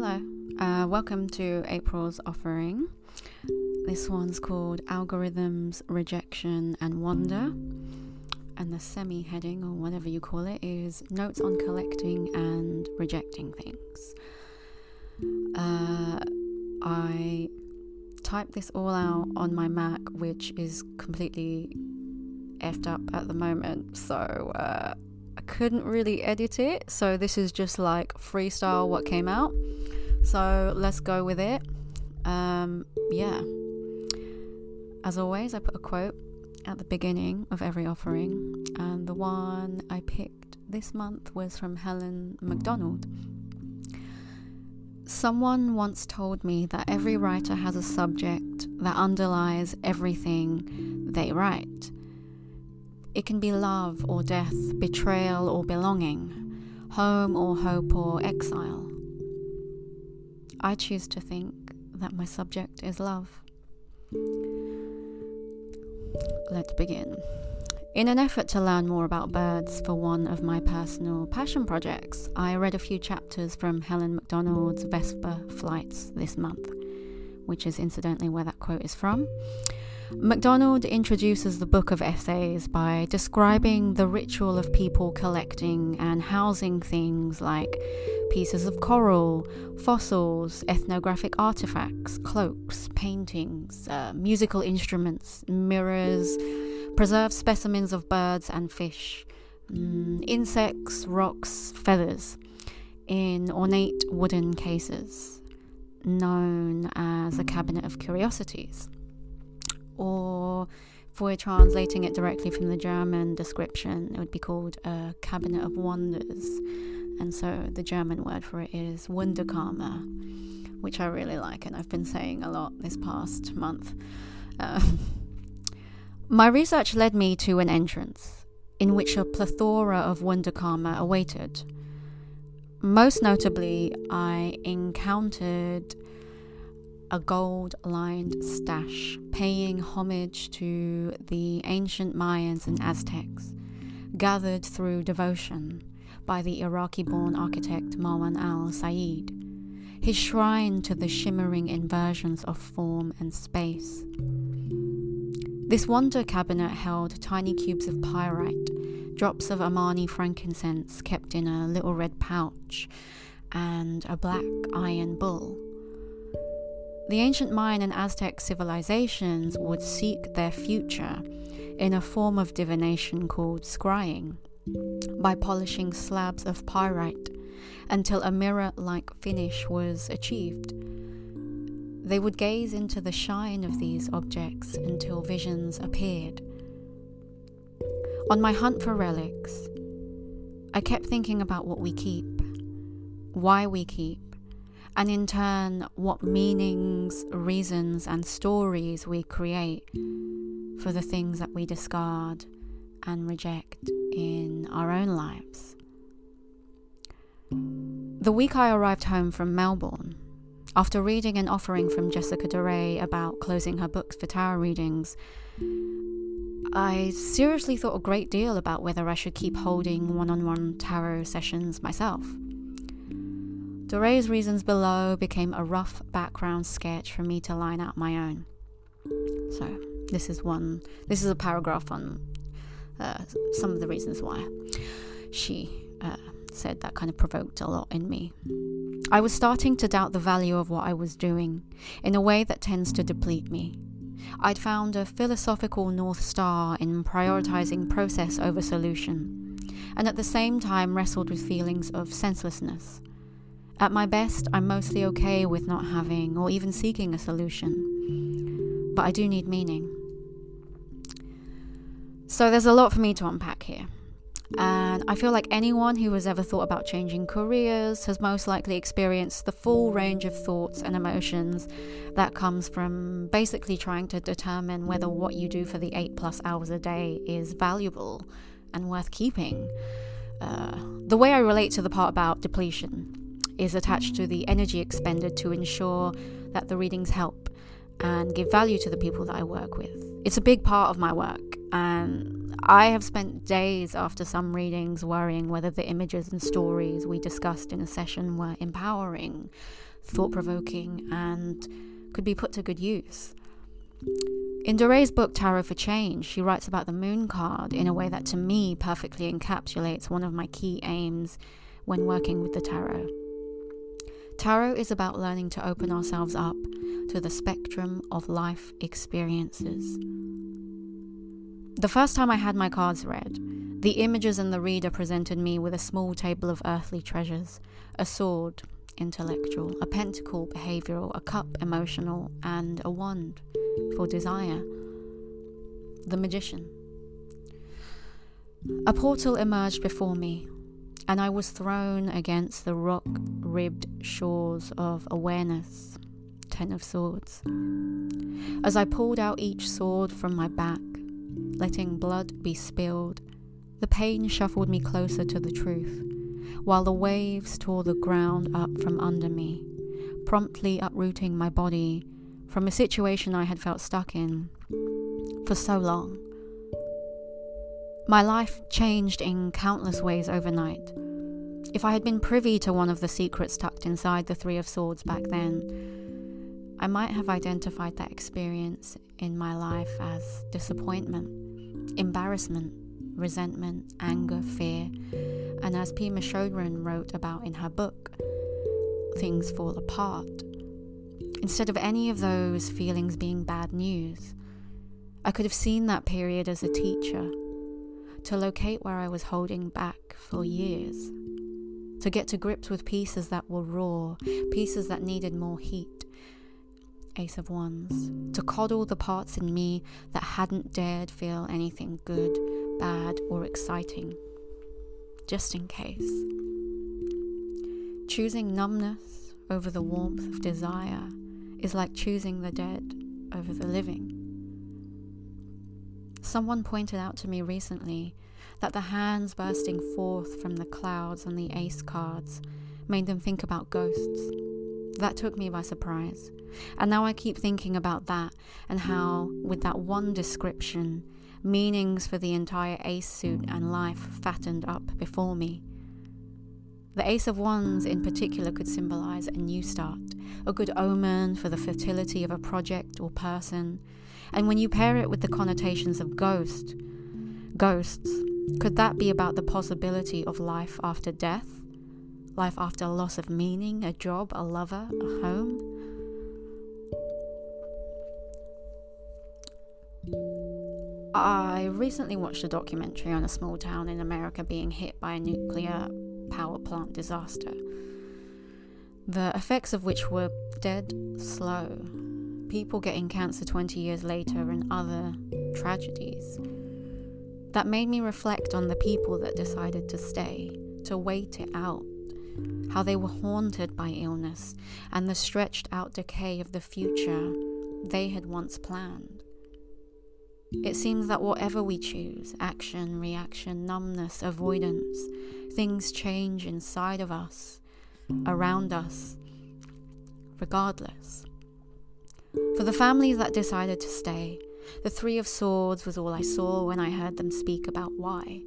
Hello, uh, welcome to April's offering. This one's called Algorithms, Rejection, and Wonder. And the semi heading, or whatever you call it, is Notes on Collecting and Rejecting Things. Uh, I typed this all out on my Mac, which is completely effed up at the moment. So, uh, I couldn't really edit it, so this is just like freestyle what came out. So let's go with it. Um, yeah. As always, I put a quote at the beginning of every offering, and the one I picked this month was from Helen Macdonald. Someone once told me that every writer has a subject that underlies everything they write. It can be love or death, betrayal or belonging, home or hope or exile. I choose to think that my subject is love. Let's begin. In an effort to learn more about birds for one of my personal passion projects, I read a few chapters from Helen Macdonald's Vesper Flights this month, which is incidentally where that quote is from. Macdonald introduces the book of essays by describing the ritual of people collecting and housing things like pieces of coral, fossils, ethnographic artifacts, cloaks, paintings, uh, musical instruments, mirrors, preserved specimens of birds and fish, mm, insects, rocks, feathers, in ornate wooden cases, known as a cabinet of curiosities or if we're translating it directly from the German description, it would be called a cabinet of wonders. And so the German word for it is Wunderkammer, which I really like and I've been saying a lot this past month. Uh, my research led me to an entrance in which a plethora of Wunderkammer awaited. Most notably, I encountered a gold lined stash paying homage to the ancient Mayans and Aztecs, gathered through devotion by the Iraqi born architect Marwan al Sayed, his shrine to the shimmering inversions of form and space. This wonder cabinet held tiny cubes of pyrite, drops of Omani frankincense kept in a little red pouch, and a black iron bull the ancient Mayan and Aztec civilizations would seek their future in a form of divination called scrying by polishing slabs of pyrite until a mirror like finish was achieved. They would gaze into the shine of these objects until visions appeared. On my hunt for relics, I kept thinking about what we keep, why we keep, and in turn, what meanings, reasons, and stories we create for the things that we discard and reject in our own lives. The week I arrived home from Melbourne, after reading an offering from Jessica Dore about closing her books for tarot readings, I seriously thought a great deal about whether I should keep holding one on one tarot sessions myself. Dore's reasons below became a rough background sketch for me to line out my own. So, this is one, this is a paragraph on uh, some of the reasons why she uh, said that kind of provoked a lot in me. I was starting to doubt the value of what I was doing in a way that tends to deplete me. I'd found a philosophical North Star in prioritizing process over solution, and at the same time wrestled with feelings of senselessness at my best, I'm mostly okay with not having or even seeking a solution. But I do need meaning. So there's a lot for me to unpack here. And I feel like anyone who has ever thought about changing careers has most likely experienced the full range of thoughts and emotions that comes from basically trying to determine whether what you do for the eight plus hours a day is valuable and worth keeping. Uh, the way I relate to the part about depletion is attached to the energy expended to ensure that the readings help and give value to the people that I work with. It's a big part of my work, and I have spent days after some readings worrying whether the images and stories we discussed in a session were empowering, thought provoking, and could be put to good use. In Dore's book Tarot for Change, she writes about the moon card in a way that to me perfectly encapsulates one of my key aims when working with the tarot. Tarot is about learning to open ourselves up to the spectrum of life experiences. The first time I had my cards read, the images and the reader presented me with a small table of earthly treasures a sword, intellectual, a pentacle, behavioral, a cup, emotional, and a wand for desire. The magician. A portal emerged before me, and I was thrown against the rock ribbed shores of awareness. Ten of Swords. As I pulled out each sword from my back, letting blood be spilled, the pain shuffled me closer to the truth, while the waves tore the ground up from under me, promptly uprooting my body from a situation I had felt stuck in for so long. My life changed in countless ways overnight. If I had been privy to one of the secrets tucked inside the Three of Swords back then, I might have identified that experience in my life as disappointment, embarrassment, resentment, anger, fear, and as Pema Chodron wrote about in her book, things fall apart. Instead of any of those feelings being bad news, I could have seen that period as a teacher to locate where I was holding back for years, to get to grips with pieces that were raw, pieces that needed more heat. Ace of Wands, to coddle the parts in me that hadn't dared feel anything good, bad, or exciting, just in case. Choosing numbness over the warmth of desire is like choosing the dead over the living. Someone pointed out to me recently that the hands bursting forth from the clouds on the ace cards made them think about ghosts. That took me by surprise. And now I keep thinking about that and how, with that one description, meanings for the entire ace suit and life fattened up before me. The Ace of Wands, in particular, could symbolize a new start, a good omen for the fertility of a project or person. And when you pair it with the connotations of ghost, ghosts, could that be about the possibility of life after death? Life after loss of meaning, a job, a lover, a home? I recently watched a documentary on a small town in America being hit by a nuclear power plant disaster, the effects of which were dead slow, people getting cancer 20 years later, and other tragedies. That made me reflect on the people that decided to stay, to wait it out, how they were haunted by illness and the stretched out decay of the future they had once planned. It seems that whatever we choose action, reaction, numbness, avoidance things change inside of us, around us, regardless. For the families that decided to stay, the Three of Swords was all I saw when I heard them speak about why.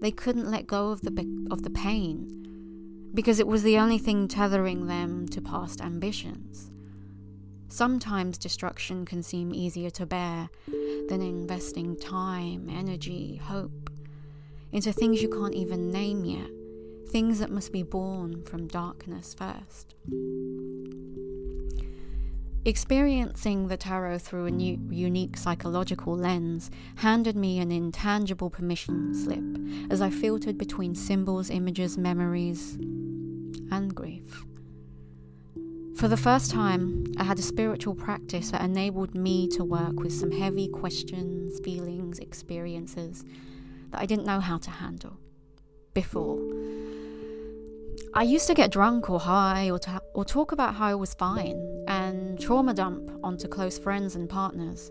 They couldn't let go of the, of the pain because it was the only thing tethering them to past ambitions. Sometimes destruction can seem easier to bear than investing time, energy, hope into things you can't even name yet, things that must be born from darkness first. Experiencing the tarot through a new, unique psychological lens handed me an intangible permission slip as I filtered between symbols, images, memories, and grief. For the first time, I had a spiritual practice that enabled me to work with some heavy questions, feelings, experiences that I didn't know how to handle before. I used to get drunk or high or, ta- or talk about how I was fine and trauma dump onto close friends and partners.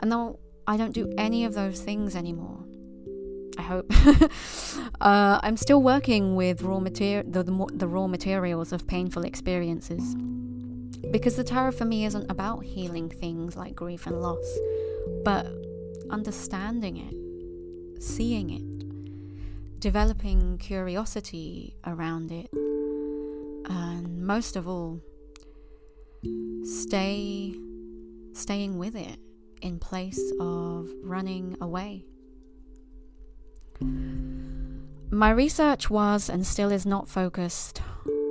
And though I don't do any of those things anymore, I hope. uh, I'm still working with raw material, the, the, the raw materials of painful experiences. Because the tarot for me isn't about healing things like grief and loss, but understanding it, seeing it, developing curiosity around it, and most of all, stay staying with it in place of running away. My research was and still is not focused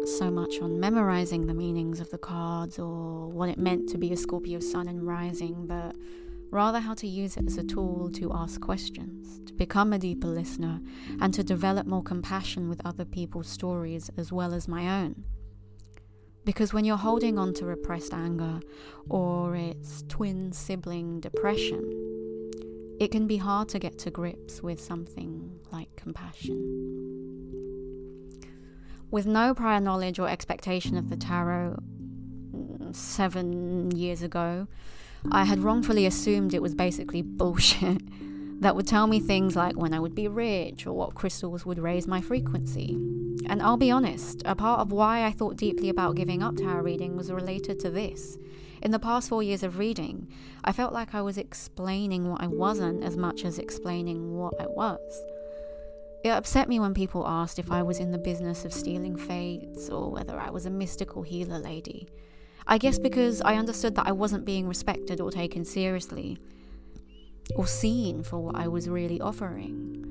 so much on memorizing the meanings of the cards or what it meant to be a Scorpio sun and rising, but rather how to use it as a tool to ask questions, to become a deeper listener, and to develop more compassion with other people's stories as well as my own. Because when you're holding on to repressed anger or its twin sibling depression, it can be hard to get to grips with something like compassion. With no prior knowledge or expectation of the tarot mm, seven years ago, I had wrongfully assumed it was basically bullshit that would tell me things like when I would be rich or what crystals would raise my frequency. And I'll be honest, a part of why I thought deeply about giving up tarot reading was related to this. In the past four years of reading, I felt like I was explaining what I wasn't as much as explaining what I was. It upset me when people asked if I was in the business of stealing fates or whether I was a mystical healer lady. I guess because I understood that I wasn't being respected or taken seriously or seen for what I was really offering.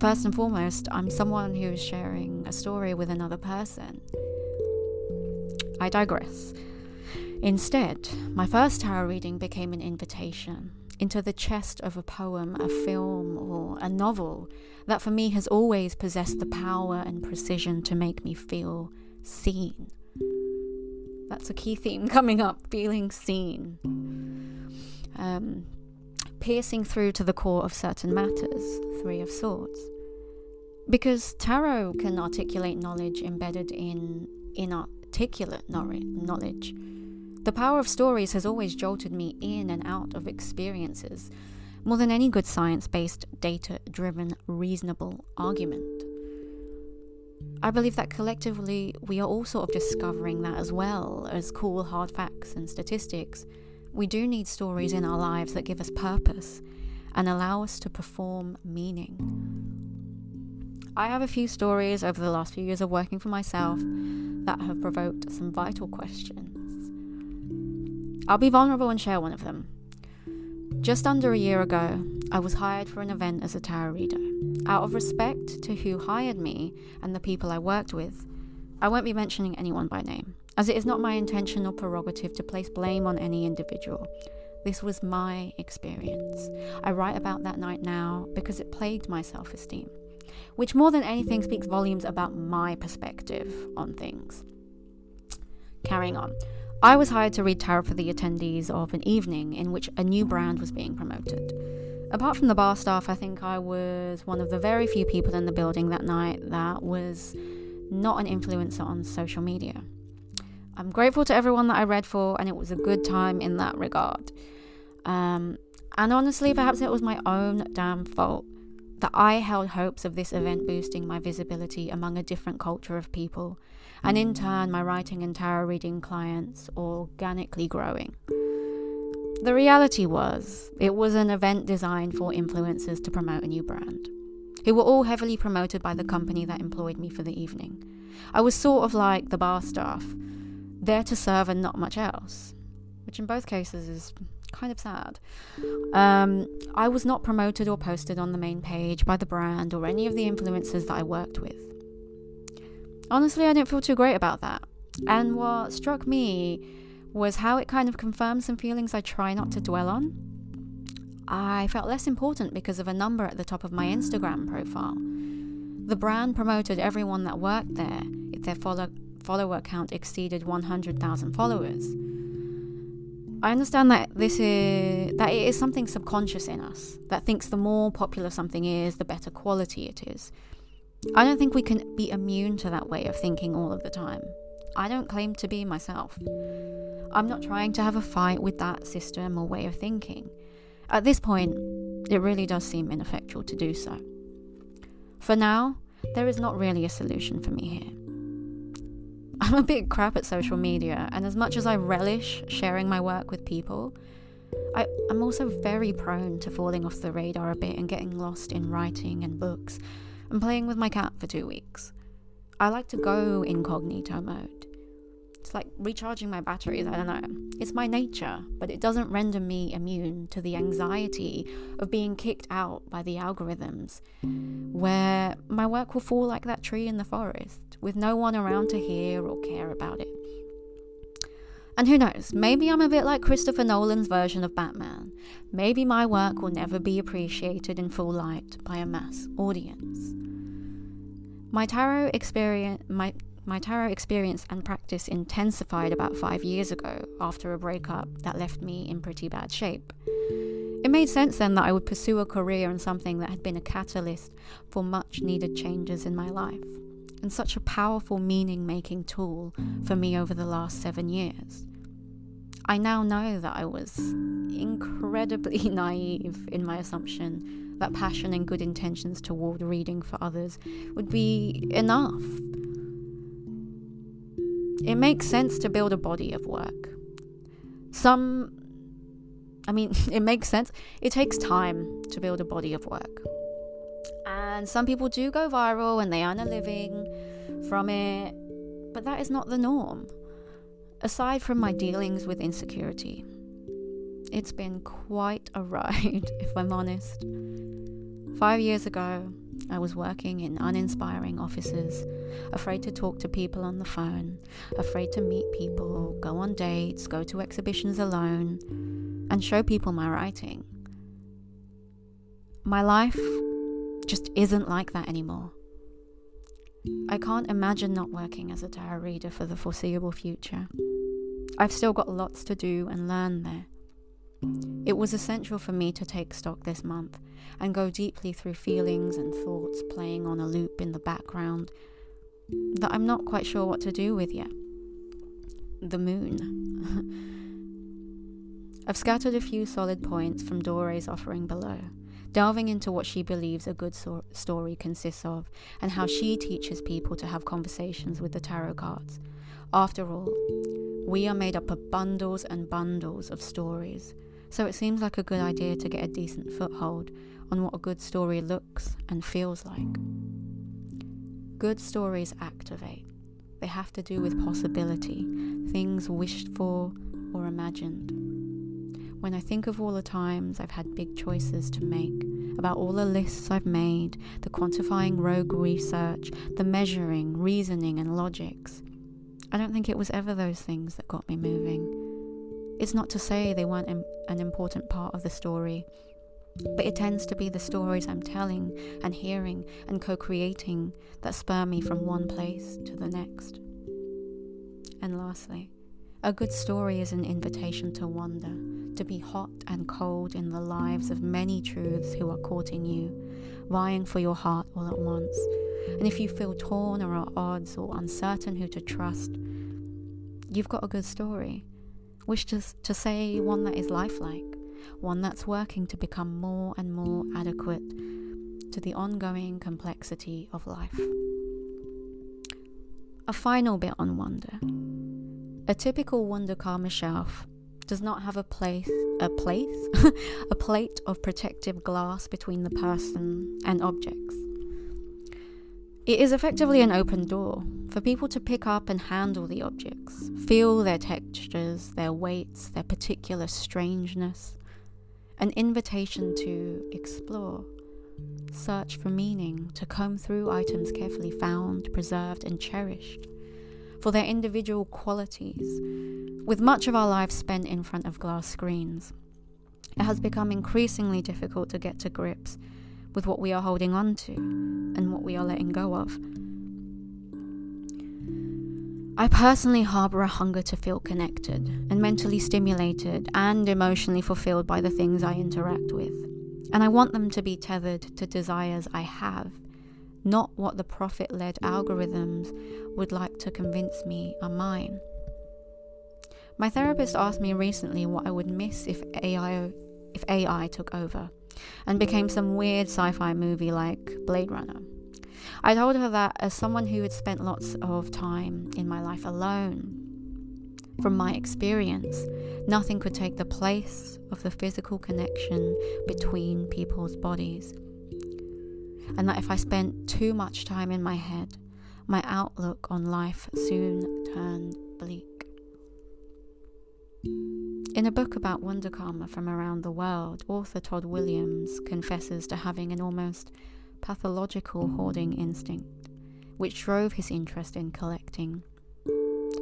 First and foremost, I'm someone who is sharing a story with another person. I digress. Instead, my first tarot reading became an invitation into the chest of a poem, a film, or a novel that for me has always possessed the power and precision to make me feel seen. That's a key theme coming up feeling seen. Um, piercing through to the core of certain matters, Three of Swords. Because tarot can articulate knowledge embedded in inarticulate knowledge the power of stories has always jolted me in and out of experiences, more than any good science based, data driven, reasonable argument. I believe that collectively we are all sort of discovering that as well as cool hard facts and statistics. We do need stories in our lives that give us purpose and allow us to perform meaning. I have a few stories over the last few years of working for myself that have provoked some vital questions. I'll be vulnerable and share one of them. Just under a year ago, I was hired for an event as a tarot reader. Out of respect to who hired me and the people I worked with, I won't be mentioning anyone by name, as it is not my intention or prerogative to place blame on any individual. This was my experience. I write about that night now because it plagued my self esteem, which more than anything speaks volumes about my perspective on things. Carrying on. I was hired to read tarot for the attendees of an evening in which a new brand was being promoted. Apart from the bar staff, I think I was one of the very few people in the building that night that was not an influencer on social media. I'm grateful to everyone that I read for, and it was a good time in that regard. Um, and honestly, perhaps it was my own damn fault that I held hopes of this event boosting my visibility among a different culture of people and in turn, my writing and tarot reading clients organically growing. The reality was, it was an event designed for influencers to promote a new brand, who were all heavily promoted by the company that employed me for the evening. I was sort of like the bar staff, there to serve and not much else, which in both cases is kind of sad. Um, I was not promoted or posted on the main page by the brand or any of the influencers that I worked with. Honestly, I didn't feel too great about that. And what struck me was how it kind of confirmed some feelings I try not to dwell on. I felt less important because of a number at the top of my Instagram profile. The brand promoted everyone that worked there if their follow- follower count exceeded 100,000 followers. I understand that this is that it is something subconscious in us that thinks the more popular something is, the better quality it is. I don't think we can be immune to that way of thinking all of the time. I don't claim to be myself. I'm not trying to have a fight with that system or way of thinking. At this point, it really does seem ineffectual to do so. For now, there is not really a solution for me here. I'm a bit crap at social media, and as much as I relish sharing my work with people, I, I'm also very prone to falling off the radar a bit and getting lost in writing and books and playing with my cat for two weeks. I like to go incognito mode. It's like recharging my batteries, I don't know. It's my nature, but it doesn't render me immune to the anxiety of being kicked out by the algorithms, where my work will fall like that tree in the forest, with no one around to hear or care about it. And who knows, maybe I'm a bit like Christopher Nolan's version of Batman. Maybe my work will never be appreciated in full light by a mass audience. My tarot experience, my my tarot experience and practice intensified about five years ago after a breakup that left me in pretty bad shape. It made sense then that I would pursue a career in something that had been a catalyst for much needed changes in my life, and such a powerful meaning making tool for me over the last seven years. I now know that I was incredibly naive in my assumption that passion and good intentions toward reading for others would be enough it makes sense to build a body of work. Some, I mean, it makes sense. It takes time to build a body of work. And some people do go viral and they earn a living from it, but that is not the norm. Aside from my dealings with insecurity, it's been quite a ride, if I'm honest. Five years ago, I was working in uninspiring offices, afraid to talk to people on the phone, afraid to meet people, go on dates, go to exhibitions alone, and show people my writing. My life just isn't like that anymore. I can't imagine not working as a tarot reader for the foreseeable future. I've still got lots to do and learn there. It was essential for me to take stock this month and go deeply through feelings and thoughts playing on a loop in the background that I'm not quite sure what to do with yet. The moon. I've scattered a few solid points from Dore's offering below, delving into what she believes a good so- story consists of and how she teaches people to have conversations with the tarot cards. After all, we are made up of bundles and bundles of stories, so it seems like a good idea to get a decent foothold on what a good story looks and feels like. Good stories activate. They have to do with possibility, things wished for or imagined. When I think of all the times I've had big choices to make, about all the lists I've made, the quantifying rogue research, the measuring, reasoning, and logics, I don't think it was ever those things that got me moving. It's not to say they weren't an important part of the story, but it tends to be the stories I'm telling and hearing and co creating that spur me from one place to the next. And lastly, a good story is an invitation to wander, to be hot and cold in the lives of many truths who are courting you, vying for your heart all at once. And if you feel torn or at odds or uncertain who to trust, you've got a good story wish to, to say one that is lifelike, one that's working to become more and more adequate to the ongoing complexity of life. A final bit on wonder. A typical Wunderkammer shelf does not have a place a place a plate of protective glass between the person and objects. It is effectively an open door for people to pick up and handle the objects, feel their textures, their weights, their particular strangeness. An invitation to explore, search for meaning, to comb through items carefully found, preserved, and cherished for their individual qualities. With much of our lives spent in front of glass screens, it has become increasingly difficult to get to grips with what we are holding on to and what we are letting go of. I personally harbour a hunger to feel connected and mentally stimulated and emotionally fulfilled by the things I interact with. And I want them to be tethered to desires I have, not what the profit led algorithms would like to convince me are mine. My therapist asked me recently what I would miss if AI if AI took over and became some weird sci fi movie like Blade Runner. I told her that as someone who had spent lots of time in my life alone, From my experience, nothing could take the place of the physical connection between people's bodies. And that if I spent too much time in my head, my outlook on life soon turned bleak. In a book about Wunderkammer from around the world, author Todd Williams confesses to having an almost pathological hoarding instinct, which drove his interest in collecting.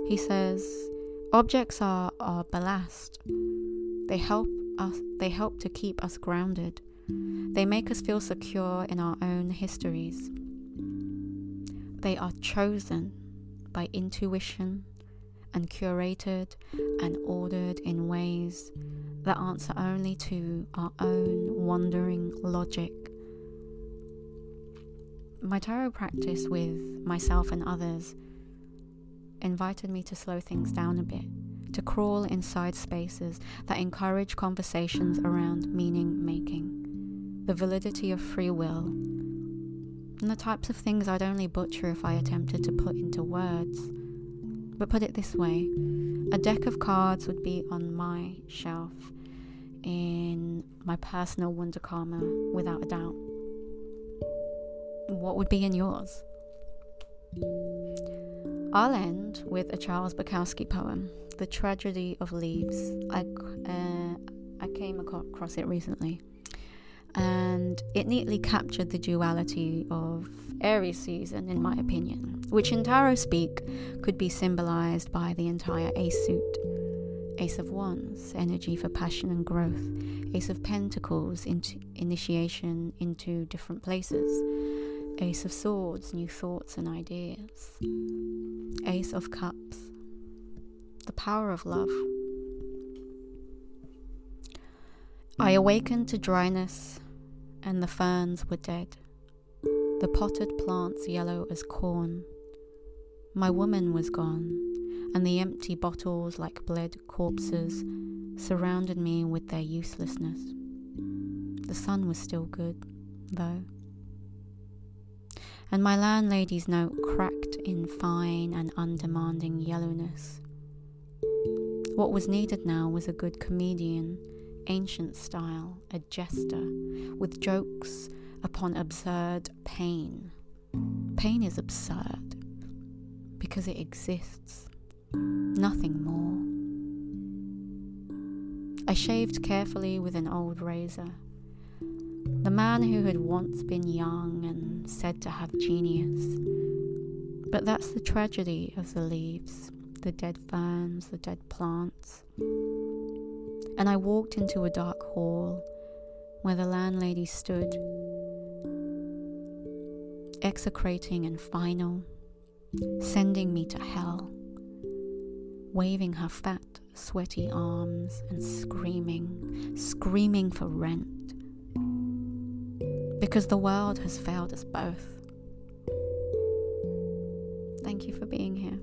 He says, Objects are our ballast. They help us they help to keep us grounded. They make us feel secure in our own histories. They are chosen by intuition and curated and ordered in ways that answer only to our own wandering logic. My tarot practice with myself and others invited me to slow things down a bit, to crawl inside spaces that encourage conversations around meaning making, the validity of free will, and the types of things I'd only butcher if I attempted to put into words. But put it this way a deck of cards would be on my shelf in my personal Wunderkammer without a doubt. What would be in yours? I'll end with a Charles Bukowski poem, The Tragedy of Leaves. I, uh, I came across it recently and it neatly captured the duality of Aries season, in my opinion, which in tarot speak could be symbolized by the entire Ace suit. Ace of Wands, energy for passion and growth. Ace of Pentacles, initiation into different places. Ace of Swords, new thoughts and ideas. Ace of Cups, the power of love. I awakened to dryness, and the ferns were dead, the potted plants yellow as corn. My woman was gone, and the empty bottles, like bled corpses, surrounded me with their uselessness. The sun was still good, though. And my landlady's note cracked in fine and undemanding yellowness. What was needed now was a good comedian ancient style, a jester, with jokes upon absurd pain. Pain is absurd because it exists, nothing more. I shaved carefully with an old razor. The man who had once been young and said to have genius. But that's the tragedy of the leaves, the dead ferns, the dead plants and I walked into a dark hall where the landlady stood, execrating and final, sending me to hell, waving her fat, sweaty arms and screaming, screaming for rent. Because the world has failed us both. Thank you for being here.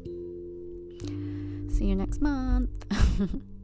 See you next month.